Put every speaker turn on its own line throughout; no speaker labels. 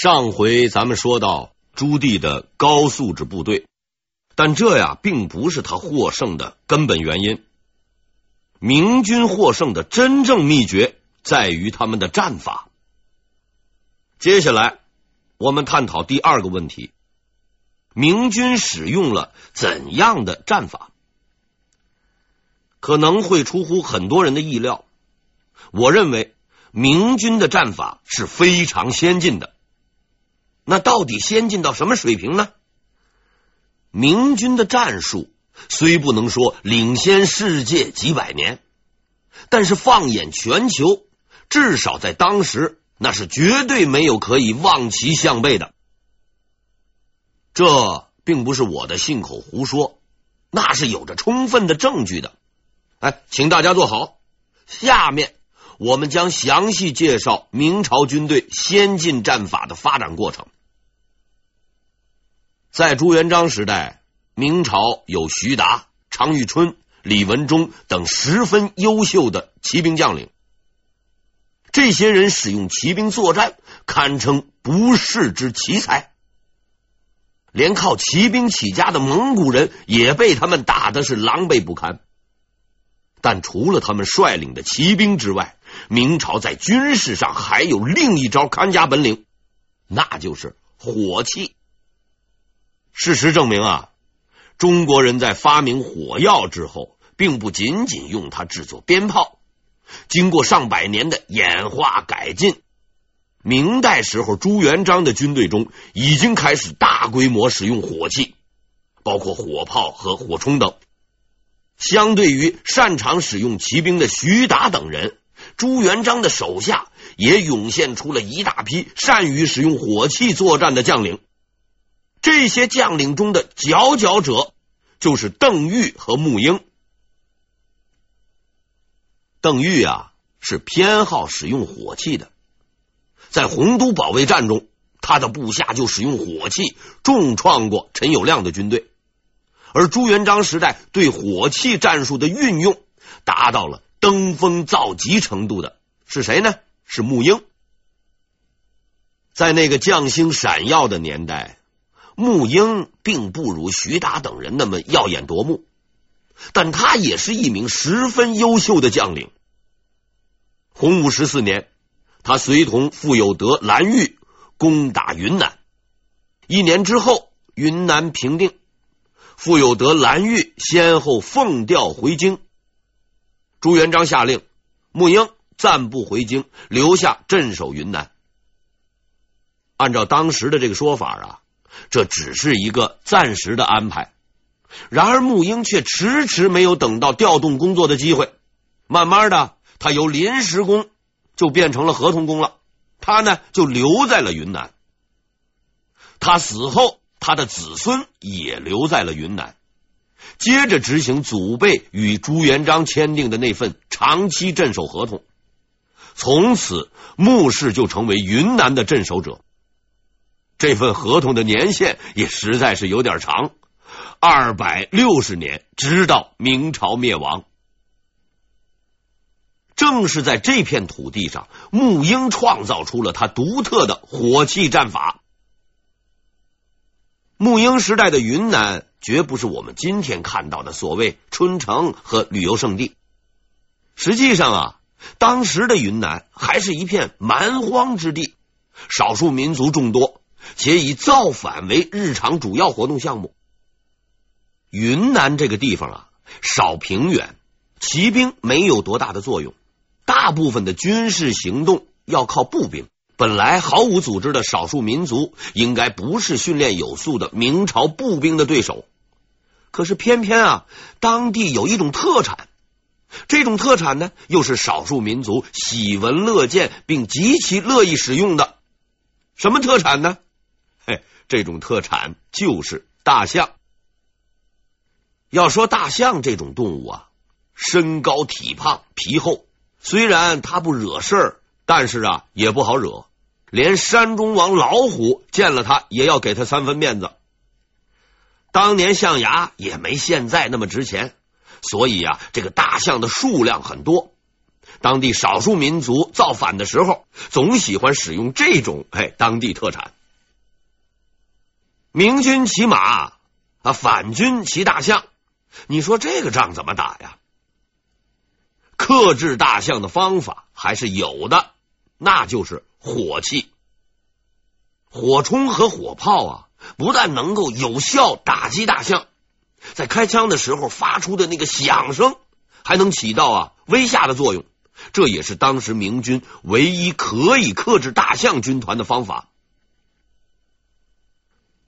上回咱们说到朱棣的高素质部队，但这呀并不是他获胜的根本原因。明军获胜的真正秘诀在于他们的战法。接下来我们探讨第二个问题：明军使用了怎样的战法？可能会出乎很多人的意料。我认为明军的战法是非常先进的。那到底先进到什么水平呢？明军的战术虽不能说领先世界几百年，但是放眼全球，至少在当时，那是绝对没有可以望其项背的。这并不是我的信口胡说，那是有着充分的证据的。哎，请大家坐好，下面我们将详细介绍明朝军队先进战法的发展过程。在朱元璋时代，明朝有徐达、常遇春、李文忠等十分优秀的骑兵将领。这些人使用骑兵作战，堪称不世之奇才。连靠骑兵起家的蒙古人也被他们打得是狼狈不堪。但除了他们率领的骑兵之外，明朝在军事上还有另一招看家本领，那就是火器。事实证明啊，中国人在发明火药之后，并不仅仅用它制作鞭炮。经过上百年的演化改进，明代时候朱元璋的军队中已经开始大规模使用火器，包括火炮和火铳等。相对于擅长使用骑兵的徐达等人，朱元璋的手下也涌现出了一大批善于使用火器作战的将领。这些将领中的佼佼者就是邓愈和穆英。邓愈啊，是偏好使用火器的，在洪都保卫战中，他的部下就使用火器重创过陈友谅的军队。而朱元璋时代对火器战术的运用达到了登峰造极程度的是谁呢？是穆英。在那个将星闪耀的年代。穆英并不如徐达等人那么耀眼夺目，但他也是一名十分优秀的将领。洪武十四年，他随同傅有德、蓝玉攻打云南。一年之后，云南平定，傅有德、蓝玉先后奉调回京。朱元璋下令穆英暂不回京，留下镇守云南。按照当时的这个说法啊。这只是一个暂时的安排，然而穆英却迟迟没有等到调动工作的机会。慢慢的，他由临时工就变成了合同工了。他呢，就留在了云南。他死后，他的子孙也留在了云南，接着执行祖辈与朱元璋签订的那份长期镇守合同。从此，穆氏就成为云南的镇守者。这份合同的年限也实在是有点长，二百六十年，直到明朝灭亡。正是在这片土地上，穆英创造出了他独特的火器战法。穆英时代的云南绝不是我们今天看到的所谓春城和旅游胜地，实际上啊，当时的云南还是一片蛮荒之地，少数民族众多。且以造反为日常主要活动项目。云南这个地方啊，少平原，骑兵没有多大的作用，大部分的军事行动要靠步兵。本来毫无组织的少数民族，应该不是训练有素的明朝步兵的对手。可是偏偏啊，当地有一种特产，这种特产呢，又是少数民族喜闻乐见并极其乐意使用的。什么特产呢？这种特产就是大象。要说大象这种动物啊，身高体胖，皮厚，虽然它不惹事儿，但是啊也不好惹。连山中王老虎见了它也要给它三分面子。当年象牙也没现在那么值钱，所以啊这个大象的数量很多。当地少数民族造反的时候，总喜欢使用这种哎当地特产。明军骑马啊，反军骑大象，你说这个仗怎么打呀？克制大象的方法还是有的，那就是火器。火冲和火炮啊，不但能够有效打击大象，在开枪的时候发出的那个响声，还能起到啊威吓的作用。这也是当时明军唯一可以克制大象军团的方法。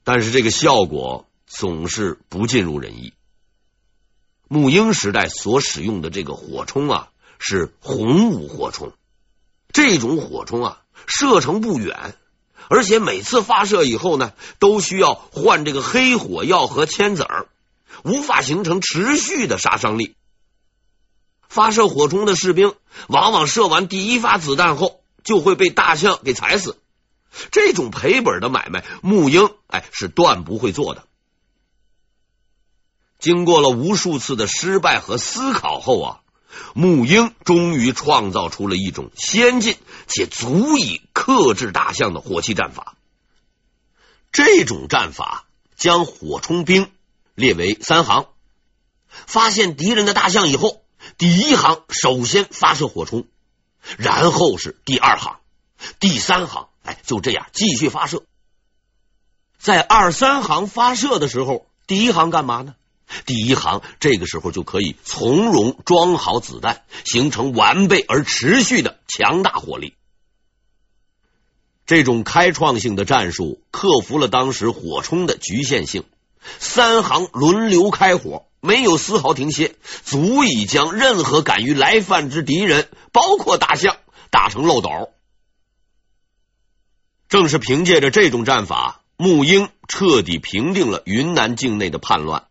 但是这个效果总是不尽如人意。沐英时代所使用的这个火冲啊，是红五火冲。这种火冲啊，射程不远，而且每次发射以后呢，都需要换这个黑火药和铅子儿，无法形成持续的杀伤力。发射火冲的士兵，往往射完第一发子弹后，就会被大象给踩死。这种赔本的买卖，沐英哎是断不会做的。经过了无数次的失败和思考后啊，沐英终于创造出了一种先进且足以克制大象的火器战法。这种战法将火冲兵列为三行，发现敌人的大象以后，第一行首先发射火冲，然后是第二行、第三行，哎，就这样继续发射。在二三行发射的时候，第一行干嘛呢？第一行这个时候就可以从容装好子弹，形成完备而持续的强大火力。这种开创性的战术克服了当时火冲的局限性，三行轮流开火，没有丝毫停歇，足以将任何敢于来犯之敌人，包括大象，打成漏斗。正是凭借着这种战法，沐英彻底平定了云南境内的叛乱。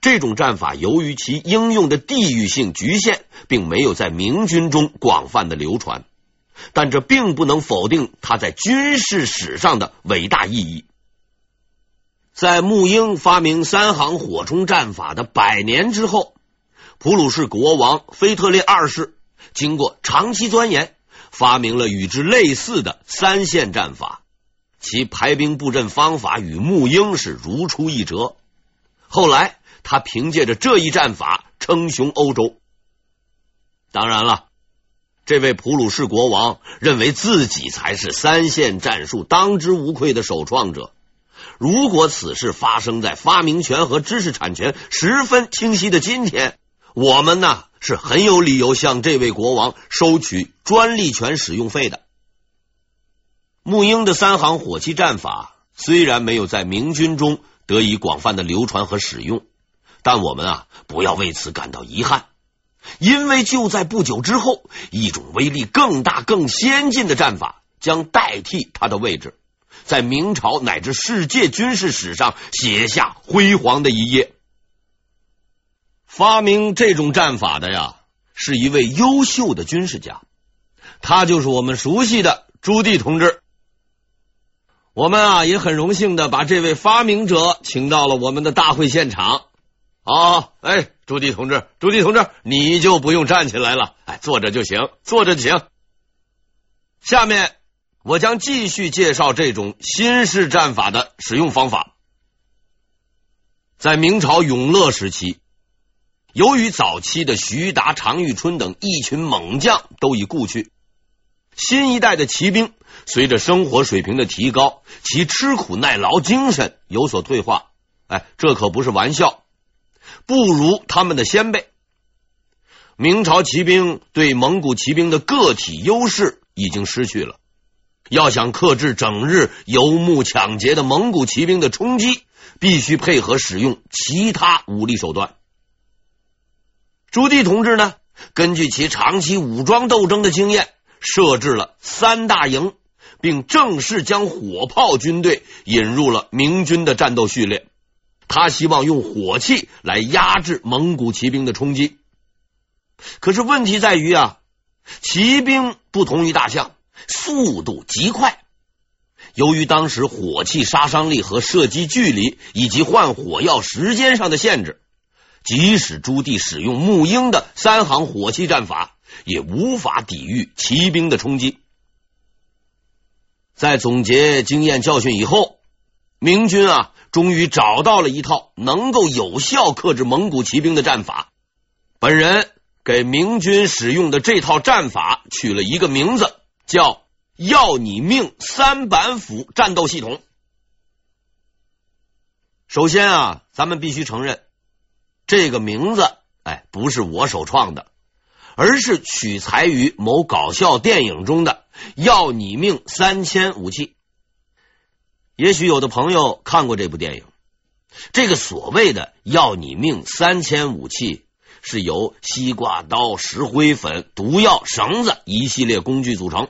这种战法由于其应用的地域性局限，并没有在明军中广泛的流传，但这并不能否定它在军事史上的伟大意义。在沐英发明三行火冲战法的百年之后，普鲁士国王腓特烈二世经过长期钻研，发明了与之类似的三线战法，其排兵布阵方法与穆英是如出一辙。后来。他凭借着这一战法称雄欧洲。当然了，这位普鲁士国王认为自己才是三线战术当之无愧的首创者。如果此事发生在发明权和知识产权十分清晰的今天，我们呢是很有理由向这位国王收取专利权使用费的。沐英的三行火器战法虽然没有在明军中得以广泛的流传和使用。但我们啊，不要为此感到遗憾，因为就在不久之后，一种威力更大、更先进的战法将代替它的位置，在明朝乃至世界军事史上写下辉煌的一页。发明这种战法的呀，是一位优秀的军事家，他就是我们熟悉的朱棣同志。我们啊，也很荣幸的把这位发明者请到了我们的大会现场。好，哎，朱棣同志，朱棣同志，你就不用站起来了，哎，坐着就行，坐着就行。下面我将继续介绍这种新式战法的使用方法。在明朝永乐时期，由于早期的徐达、常遇春等一群猛将都已故去，新一代的骑兵随着生活水平的提高，其吃苦耐劳精神有所退化。哎，这可不是玩笑。不如他们的先辈。明朝骑兵对蒙古骑兵的个体优势已经失去了，要想克制整日游牧抢劫的蒙古骑兵的冲击，必须配合使用其他武力手段。朱棣同志呢，根据其长期武装斗争的经验，设置了三大营，并正式将火炮军队引入了明军的战斗序列。他希望用火器来压制蒙古骑兵的冲击，可是问题在于啊，骑兵不同于大象，速度极快。由于当时火器杀伤力和射击距离以及换火药时间上的限制，即使朱棣使用沐英的三行火器战法，也无法抵御骑兵的冲击。在总结经验教训以后，明军啊，终于找到了一套能够有效克制蒙古骑兵的战法。本人给明军使用的这套战法取了一个名字，叫“要你命三板斧战斗系统”。首先啊，咱们必须承认，这个名字哎，不是我首创的，而是取材于某搞笑电影中的“要你命三千武器”。也许有的朋友看过这部电影，这个所谓的“要你命三千武器”。是由西瓜刀、石灰粉、毒药、绳子一系列工具组成。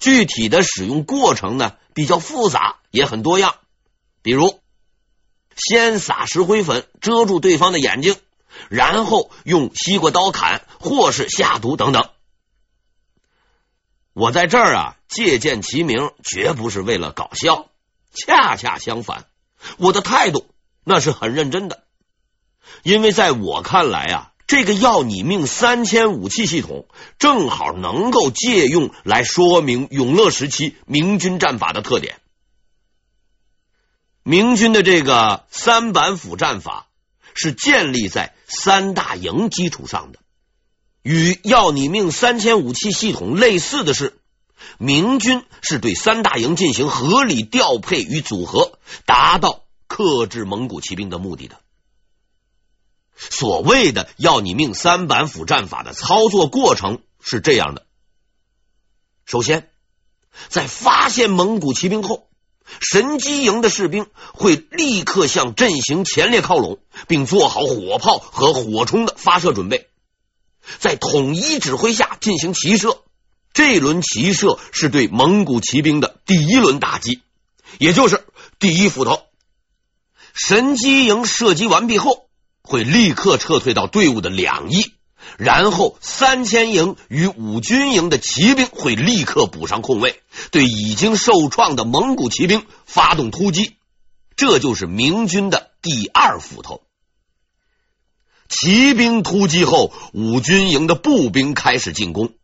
具体的使用过程呢，比较复杂，也很多样。比如，先撒石灰粉遮住对方的眼睛，然后用西瓜刀砍，或是下毒等等。我在这儿啊，借鉴其名，绝不是为了搞笑，恰恰相反，我的态度那是很认真的。因为在我看来啊，这个要你命三千武器系统正好能够借用来说明永乐时期明军战法的特点。明军的这个三板斧战法是建立在三大营基础上的。与要你命三千武器系统类似的是，明军是对三大营进行合理调配与组合，达到克制蒙古骑兵的目的的。所谓的“要你命三板斧”战法的操作过程是这样的：首先，在发现蒙古骑兵后，神机营的士兵会立刻向阵型前列靠拢，并做好火炮和火冲的发射准备，在统一指挥下进行齐射。这轮齐射是对蒙古骑兵的第一轮打击，也就是第一斧头。神机营射击完毕后，会立刻撤退到队伍的两翼，然后三千营与五军营的骑兵会立刻补上空位，对已经受创的蒙古骑兵发动突击。这就是明军的第二斧头。骑兵突击后，五军营的步兵开始进攻。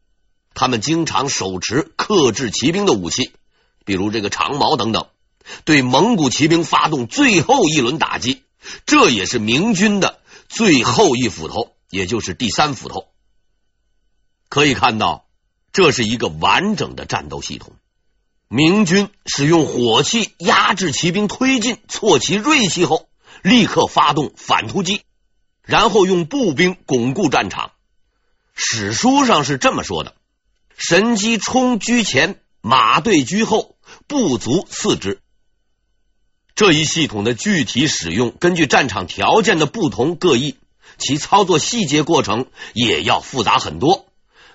他们经常手持克制骑兵的武器，比如这个长矛等等，对蒙古骑兵发动最后一轮打击。这也是明军的最后一斧头，也就是第三斧头。可以看到，这是一个完整的战斗系统。明军使用火器压制骑兵推进，挫其锐气后，立刻发动反突击，然后用步兵巩固战场。史书上是这么说的：“神机冲居前，马队居后，步卒次之。”这一系统的具体使用，根据战场条件的不同各异，其操作细节过程也要复杂很多。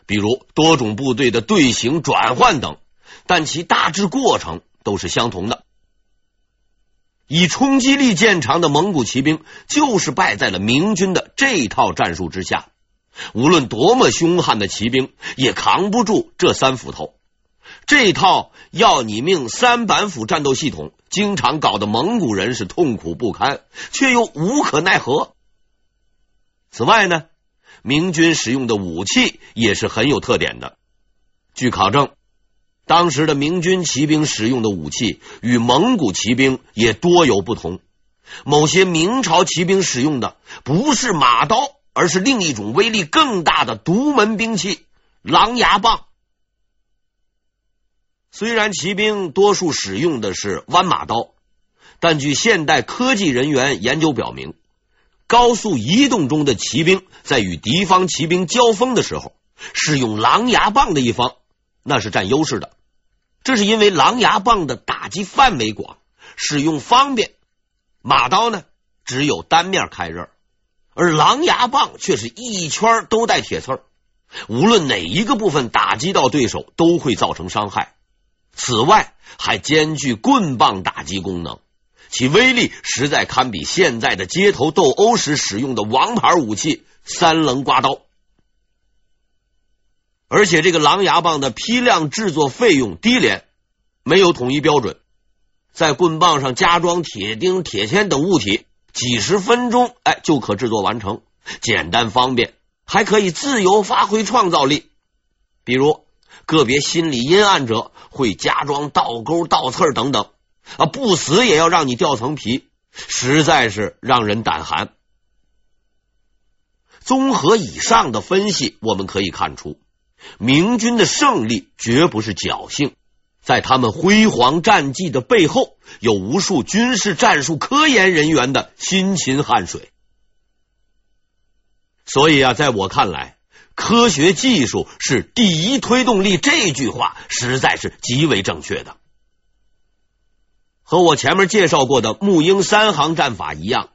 比如多种部队的队形转换等，但其大致过程都是相同的。以冲击力见长的蒙古骑兵，就是败在了明军的这套战术之下。无论多么凶悍的骑兵，也扛不住这三斧头。这套要你命三板斧战斗系统。经常搞得蒙古人是痛苦不堪，却又无可奈何。此外呢，明军使用的武器也是很有特点的。据考证，当时的明军骑兵使用的武器与蒙古骑兵也多有不同。某些明朝骑兵使用的不是马刀，而是另一种威力更大的独门兵器——狼牙棒。虽然骑兵多数使用的是弯马刀，但据现代科技人员研究表明，高速移动中的骑兵在与敌方骑兵交锋的时候，使用狼牙棒的一方那是占优势的。这是因为狼牙棒的打击范围广，使用方便；马刀呢，只有单面开刃，而狼牙棒却是一圈都带铁刺儿，无论哪一个部分打击到对手，都会造成伤害。此外，还兼具棍棒打击功能，其威力实在堪比现在的街头斗殴时使用的王牌武器三棱刮刀。而且，这个狼牙棒的批量制作费用低廉，没有统一标准，在棍棒上加装铁钉、铁签等物体，几十分钟哎就可制作完成，简单方便，还可以自由发挥创造力。比如，个别心理阴暗者会加装倒钩、倒刺等等，啊，不死也要让你掉层皮，实在是让人胆寒。综合以上的分析，我们可以看出，明军的胜利绝不是侥幸，在他们辉煌战绩的背后，有无数军事战术科研人员的辛勤汗水。所以啊，在我看来，科学技术是第一推动力，这句话实在是极为正确的。和我前面介绍过的木鹰三行战法一样。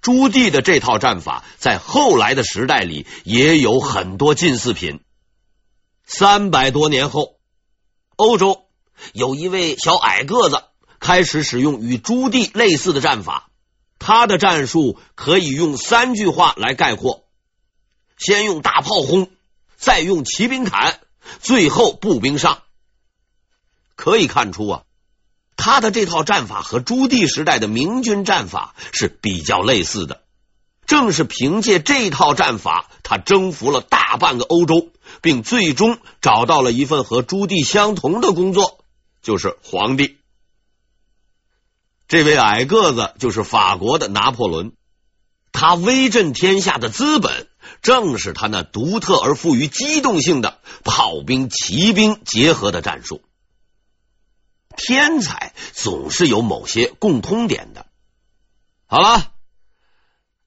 朱棣的这套战法在后来的时代里也有很多近似品。三百多年后，欧洲有一位小矮个子开始使用与朱棣类似的战法，他的战术可以用三句话来概括：先用大炮轰，再用骑兵砍，最后步兵上。可以看出啊。他的这套战法和朱棣时代的明军战法是比较类似的。正是凭借这套战法，他征服了大半个欧洲，并最终找到了一份和朱棣相同的工作，就是皇帝。这位矮个子就是法国的拿破仑，他威震天下的资本，正是他那独特而富于机动性的炮兵、骑兵结合的战术。天才总是有某些共通点的。好了，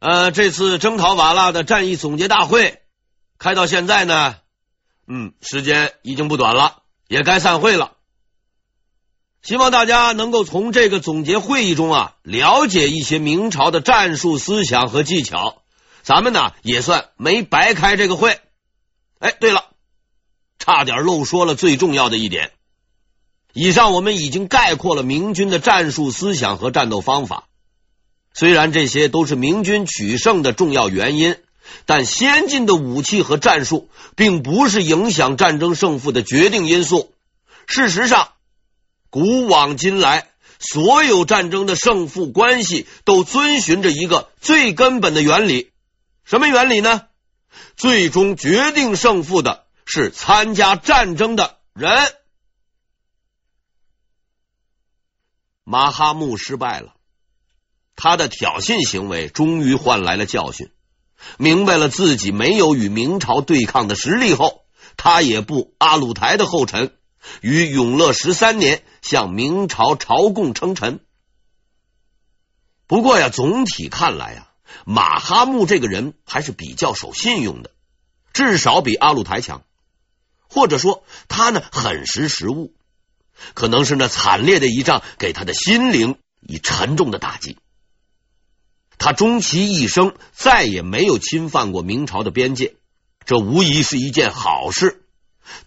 呃，这次征讨瓦剌的战役总结大会开到现在呢，嗯，时间已经不短了，也该散会了。希望大家能够从这个总结会议中啊，了解一些明朝的战术思想和技巧。咱们呢，也算没白开这个会。哎，对了，差点漏说了最重要的一点。以上我们已经概括了明军的战术思想和战斗方法。虽然这些都是明军取胜的重要原因，但先进的武器和战术并不是影响战争胜负的决定因素。事实上，古往今来，所有战争的胜负关系都遵循着一个最根本的原理。什么原理呢？最终决定胜负的是参加战争的人。马哈木失败了，他的挑衅行为终于换来了教训。明白了自己没有与明朝对抗的实力后，他也步阿鲁台的后尘，于永乐十三年向明朝朝贡称臣。不过呀，总体看来呀，马哈木这个人还是比较守信用的，至少比阿鲁台强，或者说他呢很识时务。可能是那惨烈的一仗给他的心灵以沉重的打击，他终其一生再也没有侵犯过明朝的边界，这无疑是一件好事。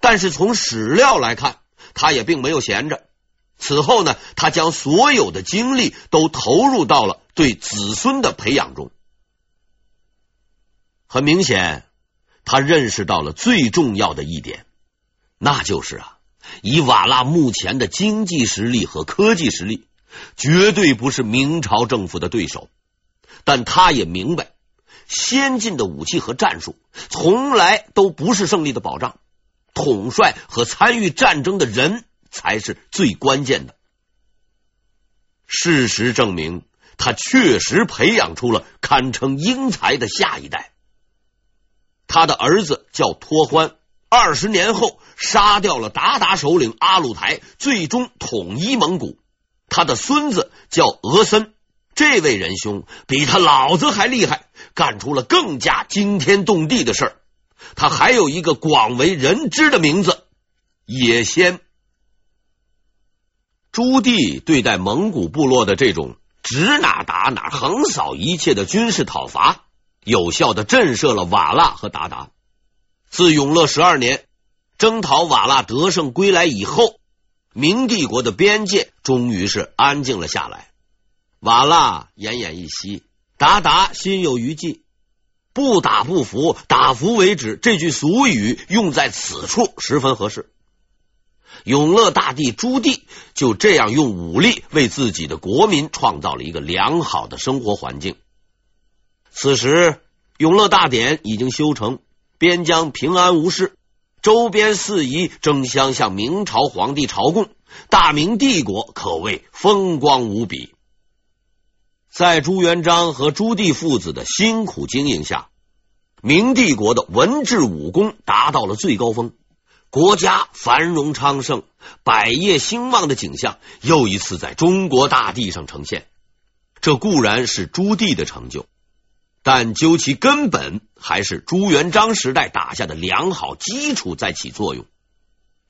但是从史料来看，他也并没有闲着。此后呢，他将所有的精力都投入到了对子孙的培养中。很明显，他认识到了最重要的一点，那就是啊。以瓦剌目前的经济实力和科技实力，绝对不是明朝政府的对手。但他也明白，先进的武器和战术从来都不是胜利的保障，统帅和参与战争的人才是最关键的。事实证明，他确实培养出了堪称英才的下一代。他的儿子叫托欢。二十年后，杀掉了鞑靼首领阿鲁台，最终统一蒙古。他的孙子叫额森，这位仁兄比他老子还厉害，干出了更加惊天动地的事儿。他还有一个广为人知的名字——野仙。朱棣对待蒙古部落的这种指哪打哪、横扫一切的军事讨伐，有效的震慑了瓦剌和鞑靼。自永乐十二年征讨瓦剌得胜归来以后，明帝国的边界终于是安静了下来。瓦剌奄奄一息，韃靼心有余悸。不打不服，打服为止。这句俗语用在此处十分合适。永乐大帝朱棣就这样用武力为自己的国民创造了一个良好的生活环境。此时，永乐大典已经修成。边疆平安无事，周边四夷争相向明朝皇帝朝贡，大明帝国可谓风光无比。在朱元璋和朱棣父子的辛苦经营下，明帝国的文治武功达到了最高峰，国家繁荣昌盛、百业兴旺的景象又一次在中国大地上呈现。这固然是朱棣的成就，但究其根本，还是朱元璋时代打下的良好基础在起作用。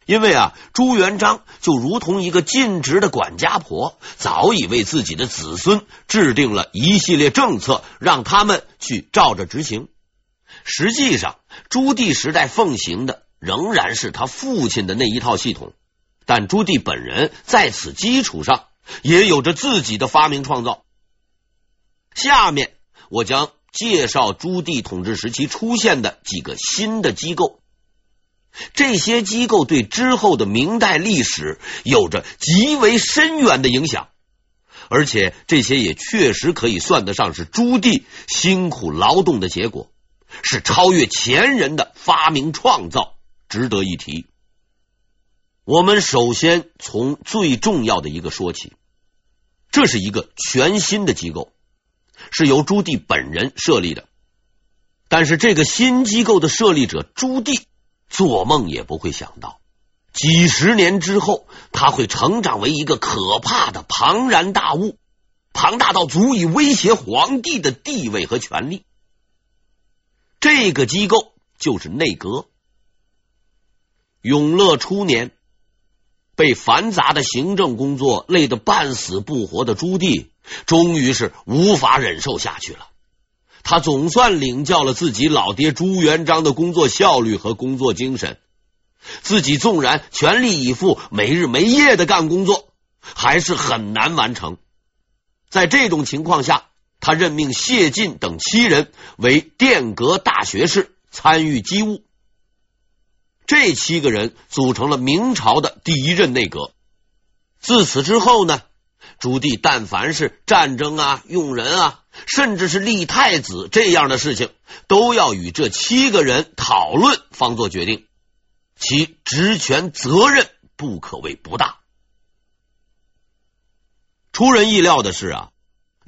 因为啊，朱元璋就如同一个尽职的管家婆，早已为自己的子孙制定了一系列政策，让他们去照着执行。实际上，朱棣时代奉行的仍然是他父亲的那一套系统，但朱棣本人在此基础上也有着自己的发明创造。下面我将介绍朱棣统治时期出现的几个新的机构，这些机构对之后的明代历史有着极为深远的影响，而且这些也确实可以算得上是朱棣辛苦劳动的结果。是超越前人的发明创造，值得一提。我们首先从最重要的一个说起，这是一个全新的机构，是由朱棣本人设立的。但是这个新机构的设立者朱棣做梦也不会想到，几十年之后，他会成长为一个可怕的庞然大物，庞大到足以威胁皇帝的地位和权力。这个机构就是内阁。永乐初年，被繁杂的行政工作累得半死不活的朱棣，终于是无法忍受下去了。他总算领教了自己老爹朱元璋的工作效率和工作精神。自己纵然全力以赴、没日没夜的干工作，还是很难完成。在这种情况下，他任命谢晋等七人为殿阁大学士，参与机务。这七个人组成了明朝的第一任内阁。自此之后呢，朱棣但凡是战争啊、用人啊，甚至是立太子这样的事情，都要与这七个人讨论，方做决定。其职权责任不可谓不大。出人意料的是啊。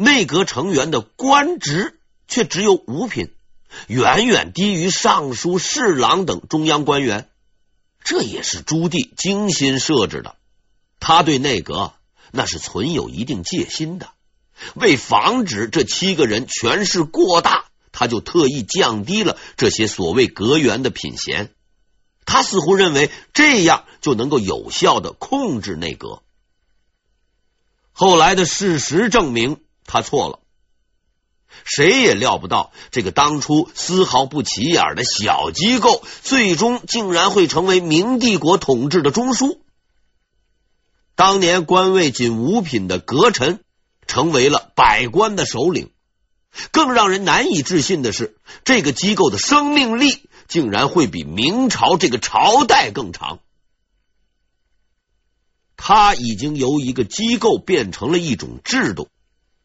内阁成员的官职却只有五品，远远低于尚书、侍郎等中央官员。这也是朱棣精心设置的。他对内阁那是存有一定戒心的。为防止这七个人权势过大，他就特意降低了这些所谓阁员的品衔。他似乎认为这样就能够有效的控制内阁。后来的事实证明。他错了，谁也料不到，这个当初丝毫不起眼的小机构，最终竟然会成为明帝国统治的中枢。当年官位仅五品的阁臣，成为了百官的首领。更让人难以置信的是，这个机构的生命力竟然会比明朝这个朝代更长。它已经由一个机构变成了一种制度。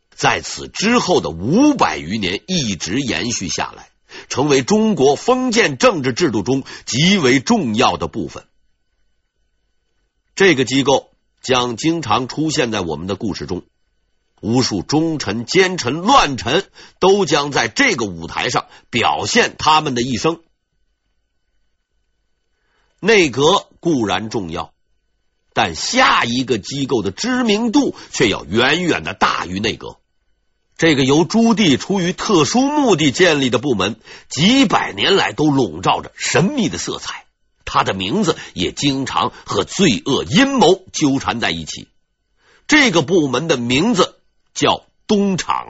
在此之后的五百余年，一直延续下来，成为中国封建政治制度中极为重要的部分。这个机构将经常出现在我们的故事中，无数忠臣、奸臣、乱臣都将在这个舞台上表现他们的一生。内阁固然重要，但下一个机构的知名度却要远远的大于内阁。这个由朱棣出于特殊目的建立的部门，几百年来都笼罩着神秘的色彩。他的名字也经常和罪恶阴谋纠缠在一起。这个部门的名字叫东厂。